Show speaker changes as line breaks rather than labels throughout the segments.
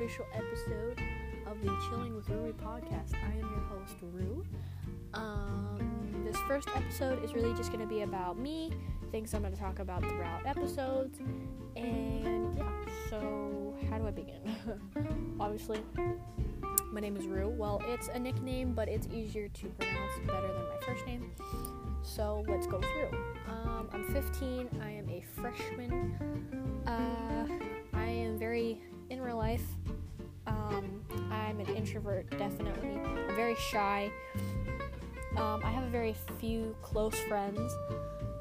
official episode of the Chilling with Rui podcast. I am your host, Rue. Um, this first episode is really just going to be about me, things I'm going to talk about throughout episodes, and yeah, so how do I begin? Obviously, my name is Rue. Well, it's a nickname, but it's easier to pronounce better than my first name. So let's go through. Um, I'm 15. I am a freshman. Uh, I am very in real life. I'm an introvert, definitely. I'm very shy. Um, I have a very few close friends,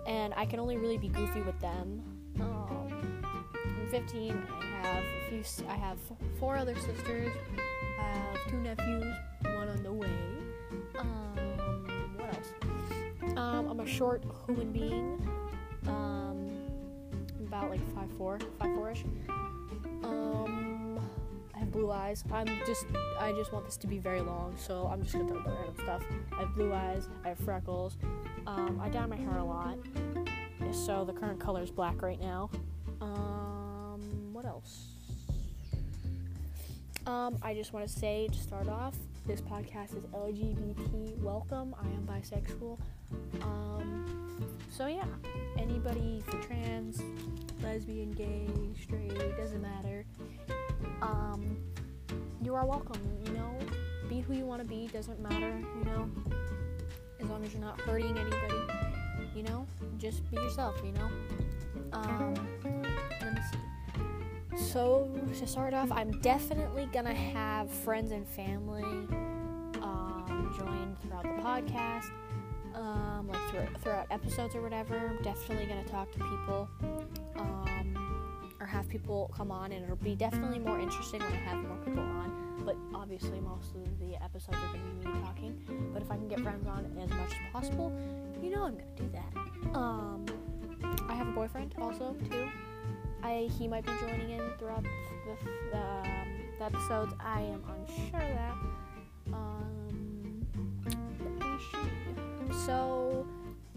and I can only really be goofy with them. Um, I'm 15. I have a few. I have four other sisters. I have two nephews, one on the way. Um, what else? Um, I'm a short human being. Um, about like 5'4", 5'4"ish. Have blue eyes. I'm just, I just want this to be very long, so I'm just gonna talk about random stuff. I have blue eyes. I have freckles. Um, I dye my hair a lot, so the current color is black right now. Um, what else? Um, I just want to say to start off, this podcast is LGBT welcome. I am bisexual. Um, so yeah, anybody for trans, lesbian, gay, straight, doesn't matter. Um, you are welcome. You know, be who you want to be. Doesn't matter. You know, as long as you're not hurting anybody. You know, just be yourself. You know. Um, let me see. So to start off, I'm definitely gonna have friends and family um, join throughout the podcast, um, like throughout, throughout episodes or whatever. I'm definitely gonna talk to people, have people come on, and it'll be definitely more interesting when I have more people on. But obviously, most of the episodes are gonna be me talking. But if I can get friends on as much as possible, you know I'm gonna do that. Um, I have a boyfriend also too. I he might be joining in throughout the, the, um, the episodes. I am unsure that. Um. So,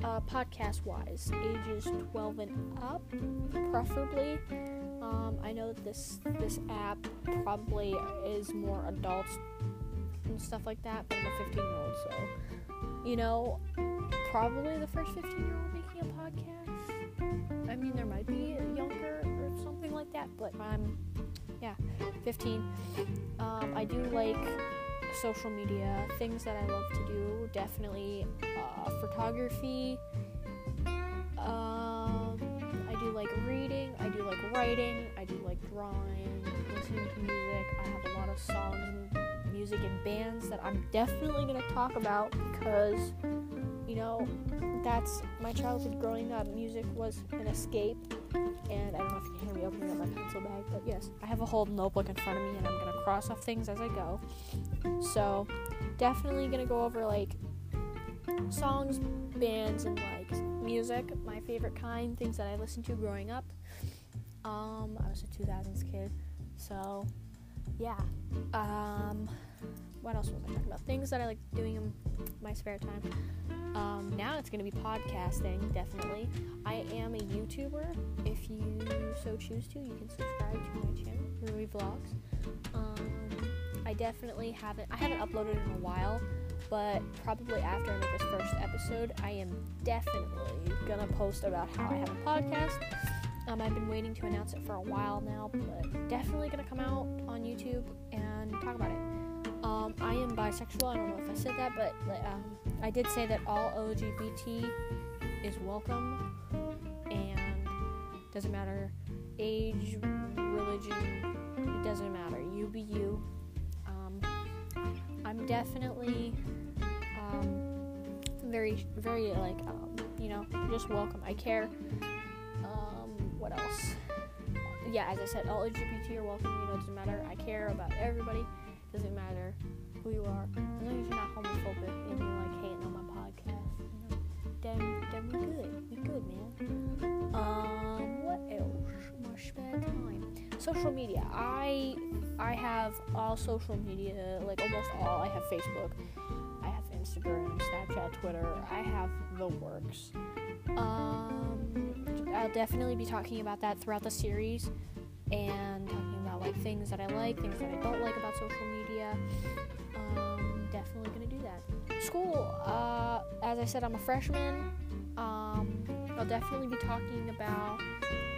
uh, podcast wise, ages 12 and up, preferably. Um, I know that this this app probably is more adults and stuff like that, but I'm a 15 year old, so you know, probably the first 15 year old making a podcast. I mean, there might be a younger or something like that, but I'm, yeah, 15. Um, I do like social media, things that I love to do. Definitely uh, photography. Um, do like reading. I do like writing. I do like drawing, listening to music. I have a lot of songs and music and bands that I'm definitely gonna talk about because you know, that's my childhood growing up. Music was an escape, and I don't know if you can hear me opening up my pencil bag, but yes, I have a whole notebook in front of me, and I'm gonna cross off things as I go. So, definitely gonna go over like songs, bands, and like music, favorite kind, things that I listened to growing up. Um, I was a 2000s kid, so yeah. Um, what else was I talking about? Things that I like doing in my spare time. Um, now it's going to be podcasting, definitely. I am a YouTuber. If you so choose to, you can subscribe to my channel, Rui Vlogs. Um, I definitely haven't, I haven't uploaded in a while, but probably after I make this first episode, I am definitely to post about how I have a podcast. Um, I've been waiting to announce it for a while now, but definitely to come out on YouTube and talk about it. Um, I am bisexual. I don't know if I said that, but um, I did say that all LGBT is welcome, and doesn't matter age, religion. It doesn't matter. You be you. I'm definitely um, very, very like um, you know, just welcome. I care. Um, what else? Yeah, as I said, all LGBT are welcome. You know, it doesn't matter. I care about everybody doesn't matter who you are, as long as you're not homophobic and you're like hating on my podcast, you know, then then we good, we good, man. Social media. I I have all social media, like almost all. I have Facebook, I have Instagram, Snapchat, Twitter. I have the works. Um, I'll definitely be talking about that throughout the series and talking about like things that I like, things that I don't like about social media. Um, definitely gonna do that. School, uh, as I said, I'm a freshman. Um, I'll definitely be talking about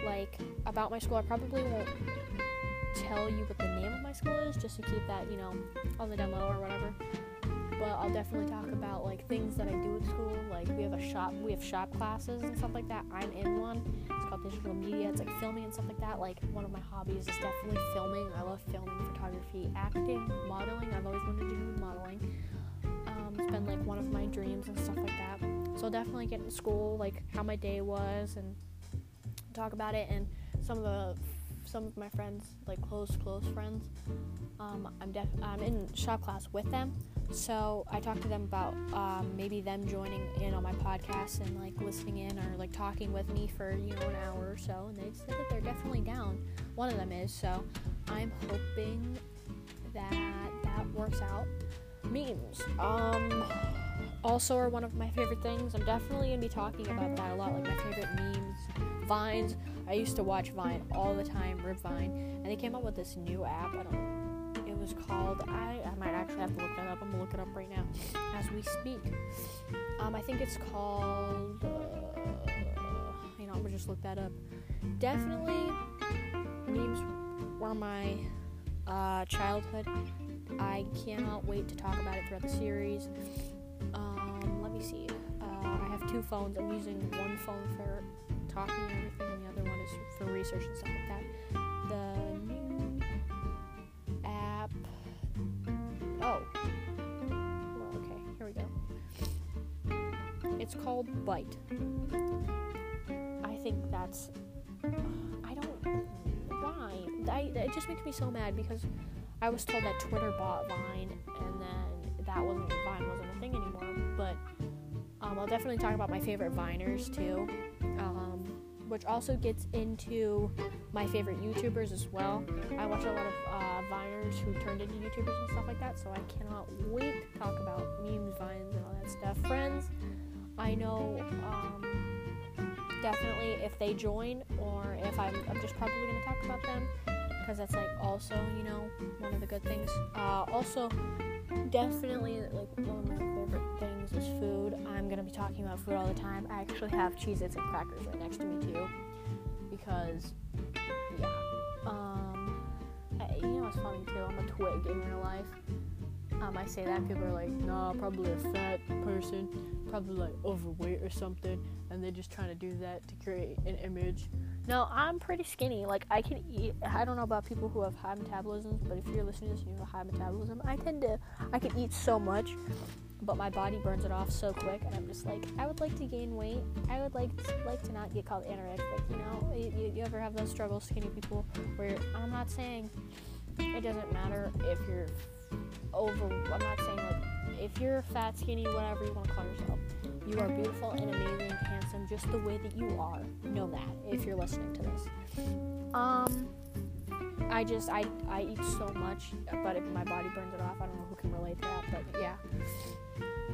like about my school. I probably won't tell you what the name of my school is, just to keep that you know on the down low or whatever but I'll definitely talk about like things that I do at school. Like we have a shop, we have shop classes and stuff like that. I'm in one. It's called digital media. It's like filming and stuff like that. Like one of my hobbies is definitely filming. I love filming, photography, acting, modeling. I've always wanted to do modeling. Um, it's been like one of my dreams and stuff like that. So I'll definitely get in school, like how my day was, and talk about it. And some of the some of my friends, like close close friends, um, I'm def- I'm in shop class with them so I talked to them about um, maybe them joining in on my podcast and like listening in or like talking with me for you know an hour or so, and they said that they're definitely down. One of them is, so I'm hoping that that works out. Memes, um, also are one of my favorite things. I'm definitely gonna be talking about that a lot, like my favorite memes, vines. I used to watch Vine all the time, Rip Vine, and they came up with this new app. I don't It was called. I, I might actually have to look that up. I'm gonna look it up right now as we speak. Um, I think it's called. Uh, you know, I'm gonna just look that up. Definitely, memes were my uh, childhood. I cannot wait to talk about it throughout the series. Um, let me see. Uh, I have two phones. I'm using one phone for talking and everything, for research and stuff like that. The new app. Oh. Well, okay, here we go. It's called Byte. I think that's. I don't. Why? I, it just makes me so mad because I was told that Twitter bought Vine and then that wasn't. Vine wasn't a thing anymore. But um, I'll definitely talk about my favorite Viners too. Um, which also gets into my favorite YouTubers as well. I watch a lot of uh, Viners who turned into YouTubers and stuff like that, so I cannot wait to talk about memes, vines, and all that stuff. Friends, I know um, definitely if they join or if I'm, I'm just probably going to talk about them because that's like also, you know, one of the good things. Uh, also, definitely like one of my favorite things is food. I'm gonna be talking about food all the time. I actually have Cheez Its and crackers right next to me too. Because yeah. Um I, you know it's funny too, I'm a twig in real life. Um, I say that people are like, nah, probably a fat person, probably like overweight or something, and they're just trying to do that to create an image. No, I'm pretty skinny. Like I can eat. I don't know about people who have high metabolisms, but if you're listening to this and you have a high metabolism, I tend to. I can eat so much, but my body burns it off so quick, and I'm just like, I would like to gain weight. I would like to, like to not get called anorexic. You know, you, you ever have those struggles, skinny people, where I'm not saying it doesn't matter if you're over. I'm not saying like if you're fat, skinny, whatever you want to call yourself you are beautiful and amazing, handsome, just the way that you are. Know that if you're listening to this. Um, I just I I eat so much, but if my body burns it off, I don't know who can relate to that, but yeah.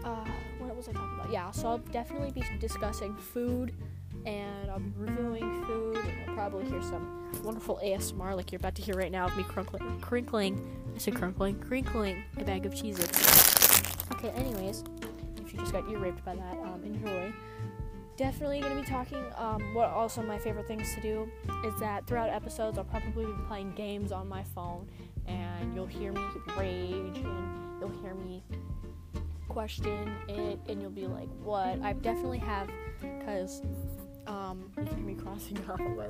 Uh, what was I talking about? Yeah, so I'll definitely be discussing food, and I'll be reviewing food. And you'll probably hear some wonderful ASMR like you're about to hear right now of me crinkling, crinkling. I said crinkling, crinkling a bag of Cheez-Its. Okay, anyways if you just got ear raped by that, um, enjoy. Definitely to be talking. Um, what also my favorite things to do is that throughout episodes, I'll probably be playing games on my phone, and you'll hear me rage, and you'll hear me question it, and you'll be like, "What?" I definitely have, cause um, you can hear me crossing off my.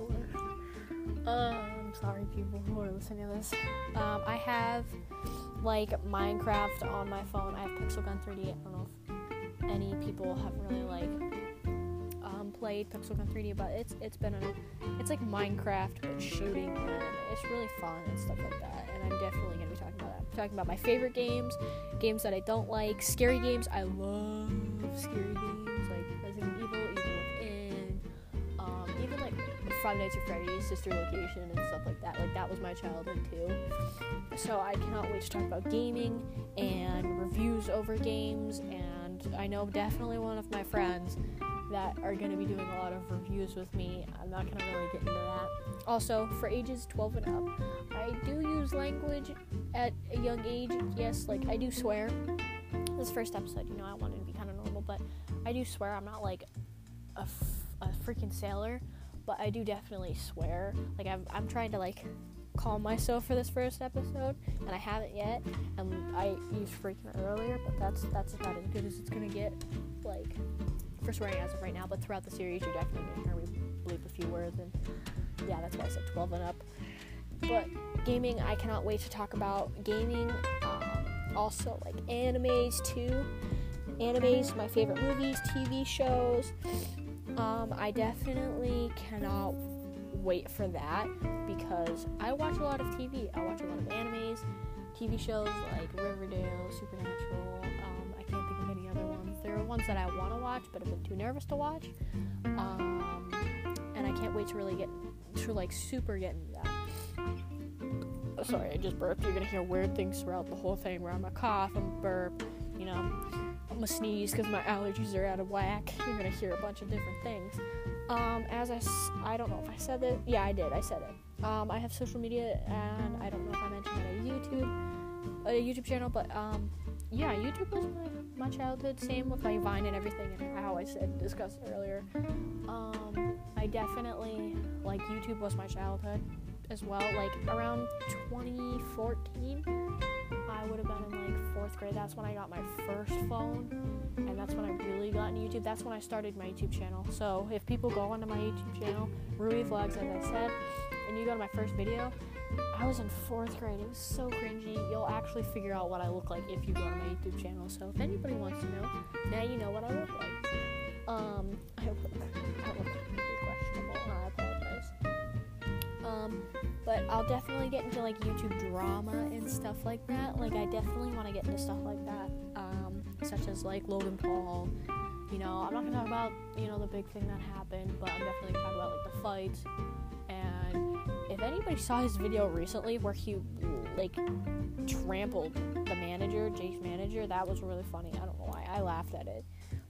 Uh, I'm sorry, people who are listening to this. Um, I have like Minecraft on my phone. I have Pixel Gun 3D. I don't know if any people have really like um, played Pixel Gun 3D, but it's it's been a it's like Minecraft but shooting, and it's really fun and stuff like that. And I'm definitely gonna be talking about that. I'm talking about my favorite games, games that I don't like, scary games. I love scary games like Resident Five Nights at Freddy's, Sister Location, and stuff like that. Like that was my childhood too. So I cannot wait to talk about gaming and reviews over games and I know definitely one of my friends that are going to be doing a lot of reviews with me. I'm not going to really get into that. Also, for ages 12 and up, I do use language at a young age. Yes, like I do swear. This first episode, you know, I wanted to be kind of normal, but I do swear. I'm not like a, f- a freaking sailor, but I do definitely swear. Like I'm, I'm trying to like calm myself for this first episode, and I haven't yet. And I used freaking earlier, but that's that's about as good as it's gonna get. Like for swearing as of right now, but throughout the series, you're definitely gonna hear me bleep a few words, and yeah, that's why I said 12 and up. But gaming, I cannot wait to talk about gaming. Um, also, like animes too. Animes, my favorite movies, TV shows. Um, I definitely cannot wait for that because I watch a lot of TV. I watch a lot of animes, TV shows like Riverdale, Supernatural. Um, I can't think of any other ones. There are ones that I want to watch, but I've been too nervous to watch. Um, and I can't wait to really get to like super get into that. Sorry, I just burped. You're gonna hear weird things throughout the whole thing where I'm a cough, I'm a burp, you know, A sneeze because my allergies are out of whack. You're gonna hear a bunch of different things. Um, as I, s- I don't know if I said it. Yeah, I did. I said it. Um, I have social media, and I don't know if I mentioned that I YouTube, a YouTube channel, but um, yeah, YouTube was my, my childhood. Same with my Vine and everything, and how I said discussed earlier. Um, I definitely like YouTube was my childhood as well. Like around 2014, I would have been in like fourth grade. That's when I got my first phone, and that's when I really got into YouTube. That's when I started my YouTube channel. So if people go onto my YouTube channel, Ruby Vlogs, as I said, and you go to my first video, I was in fourth grade. It was so cringy. You'll actually figure out what I look like if you go to my YouTube channel. So if anybody wants to know, now you know what I look like. Um, I look, I'll definitely get into like YouTube drama and stuff like that. Like I definitely want to get into stuff like that, um, such as like Logan Paul. You know, I'm not gonna talk about you know the big thing that happened, but I'm definitely gonna talk about like the fight. And if anybody saw his video recently where he like trampled the manager, Jake's manager, that was really funny. I don't know why I laughed at it,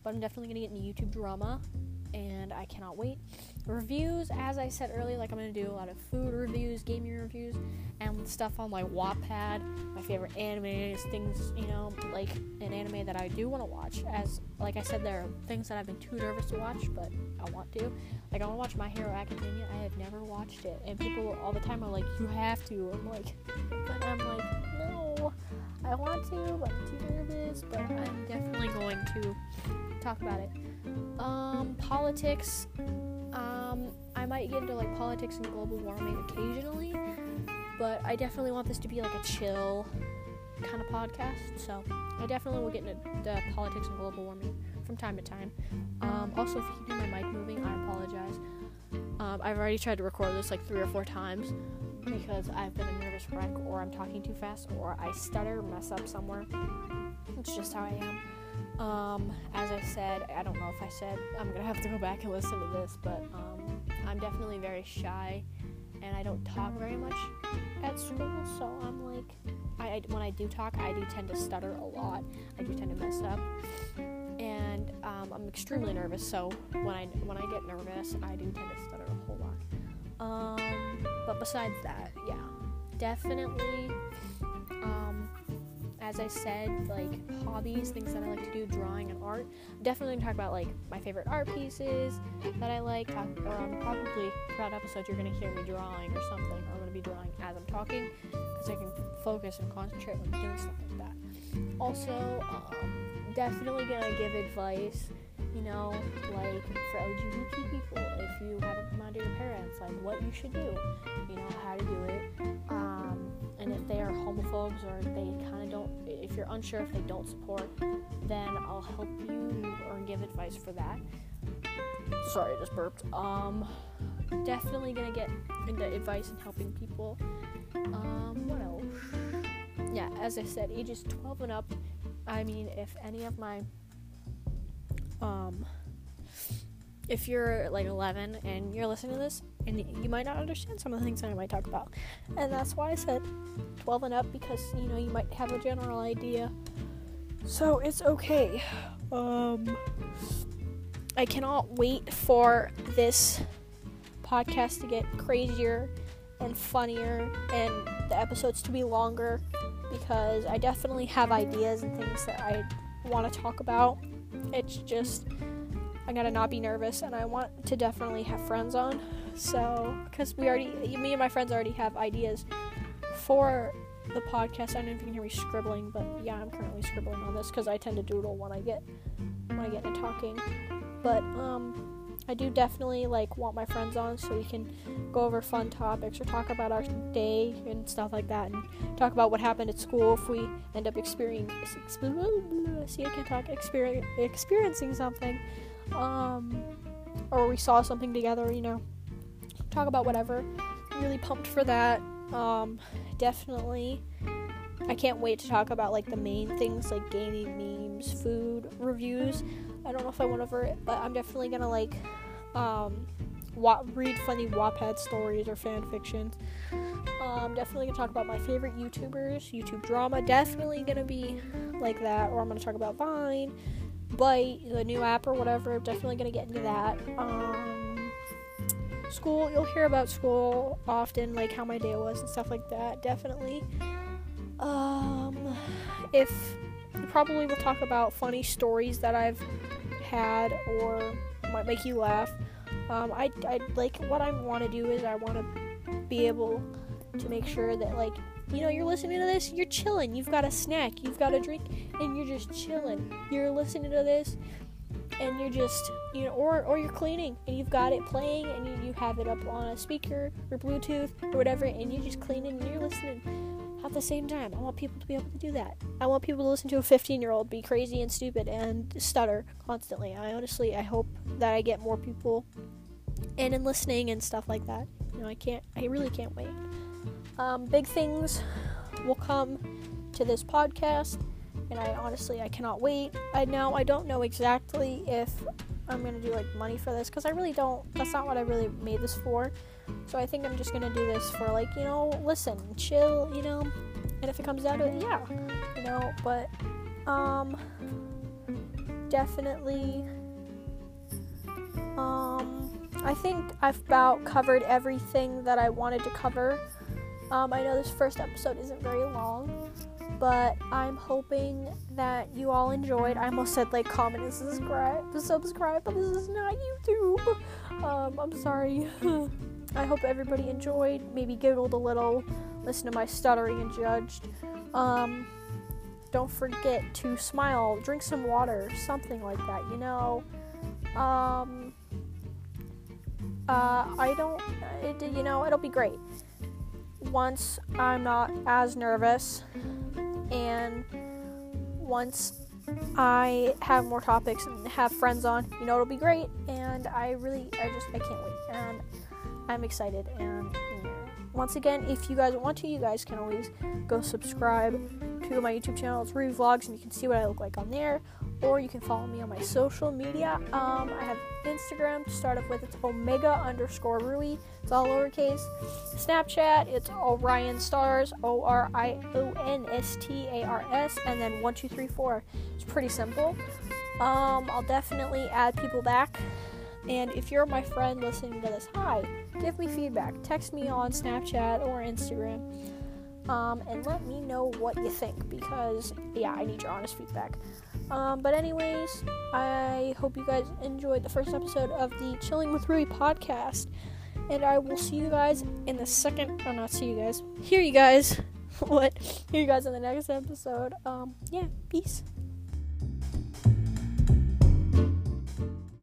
but I'm definitely gonna get into YouTube drama and I cannot wait. Reviews, as I said earlier, like I'm gonna do a lot of food reviews, gaming reviews, and stuff on my Wattpad, my favorite animes, things you know, like an anime that I do want to watch. As like I said, there are things that I've been too nervous to watch, but I want to. Like I want to watch My Hero Academia. I have never watched it, and people all the time are like, "You have to." I'm like, but I'm like, no, I want to, but I'm too nervous. But I'm definitely going to talk about it. Um, politics. Um, I might get into like politics and global warming occasionally, but I definitely want this to be like a chill kind of podcast. So I definitely will get into the politics and global warming from time to time. Um, also, if you hear my mic moving, I apologize. Um, I've already tried to record this like three or four times because I've been a nervous wreck, or I'm talking too fast, or I stutter, mess up somewhere. It's just how I am. Um, as I said, I don't know if I said I'm gonna have to go back and listen to this, but um, I'm definitely very shy, and I don't talk very much at school. So I'm like, I, I when I do talk, I do tend to stutter a lot. I do tend to mess up, and um, I'm extremely nervous. So when I when I get nervous, I do tend to stutter a whole lot. Um, but besides that, yeah, definitely. As I said, like hobbies, things that I like to do, drawing and art. I'm definitely gonna talk about like my favorite art pieces that I like. Talk, or um, probably throughout episodes, you're gonna hear me drawing or something. Or I'm gonna be drawing as I'm talking because I can focus and concentrate when doing stuff like that. Also, um, definitely gonna give advice. You know, like for LGBT people, if you haven't come out to your parents, like what you should do. You know how to do it. Um, and if they are homophobes or they kind of don't if you're unsure if they don't support then i'll help you or give advice for that. Sorry i just burped. Um definitely gonna get into advice and helping people. Um what else? Yeah as i said ages 12 and up i mean if any of my um if you're like 11 and you're listening to this and you might not understand some of the things that I might talk about. And that's why I said 12 and up because you know you might have a general idea. So it's okay. Um, I cannot wait for this podcast to get crazier and funnier and the episodes to be longer because I definitely have ideas and things that I want to talk about. It's just I gotta not be nervous, and I want to definitely have friends on. So, because we already, me and my friends already have ideas for the podcast. I don't know if you can hear me scribbling, but yeah, I'm currently scribbling on this because I tend to doodle when I get when I get into talking. But um, I do definitely like want my friends on so we can go over fun topics or talk about our day and stuff like that, and talk about what happened at school if we end up experiencing. See, I can talk. Experiencing something, um, or we saw something together. You know, talk about whatever. really pumped for that. Um, definitely. I can't wait to talk about like the main things like gaming memes, food reviews. I don't know if I went over it, but I'm definitely gonna like um, wa- read funny Wattpad stories or fan fictions. Um, definitely gonna talk about my favorite YouTubers, YouTube drama. Definitely gonna be like that, or I'm gonna talk about Vine, Byte, the new app or whatever. Definitely gonna get into that. Um, school, you'll hear about school often, like how my day was and stuff like that. Definitely. Um, if probably we'll talk about funny stories that I've had or might make you laugh. Um, I, I like what I want to do is I want to be able to make sure that like you know you're listening to this, you're chilling, you've got a snack, you've got a drink, and you're just chilling. You're listening to this, and you're just you know or or you're cleaning and you've got it playing and you, you have it up on a speaker or bluetooth or whatever and you're just cleaning and you're listening at the same time. I want people to be able to do that. I want people to listen to a 15 year old be crazy and stupid and stutter constantly. I honestly i hope that i get more people in and listening and stuff like that. You know i can't i really can't wait um, big things will come to this podcast and I honestly I cannot wait. I now I don't know exactly if I'm gonna do like money for this because I really don't. That's not what I really made this for. So I think I'm just gonna do this for like you know listen, chill, you know, and if it comes down to it, yeah, you know. But um, definitely. Um, I think I've about covered everything that I wanted to cover. Um, I know this first episode isn't very long, but I'm hoping that you all enjoyed. I almost said like comment and subscribe, subscribe, but this is not YouTube. Um, I'm sorry. I hope everybody enjoyed. Maybe giggled a little. Listen to my stuttering and judged. Um, don't forget to smile, drink some water, something like that. You know. Um, uh, I don't. It, you know, it'll be great once I'm not as nervous and once I have more topics and have friends on, you know, it'll be great. And I really, I just, I can't wait. And I'm excited. And once again, if you guys want to, you guys can always go subscribe to my YouTube channel. It's Ruby Vlogs, and you can see what I look like on there or you can follow me on my social media. Um, I have Instagram to start off with. It's Omega underscore Rui. It's all lowercase. Snapchat, it's Orion Stars, O R I O N S T A R S, and then one two three four. It's pretty simple. Um, I'll definitely add people back. And if you're my friend listening to this, hi, give me feedback. Text me on Snapchat or Instagram. Um, and let me know what you think because, yeah, I need your honest feedback. Um, but anyways, I hope you guys enjoyed the first episode of the Chilling with Rui podcast. And I will see you guys in the second oh not see you guys. Hear you guys. what? Hear you guys in the next episode. Um yeah, peace.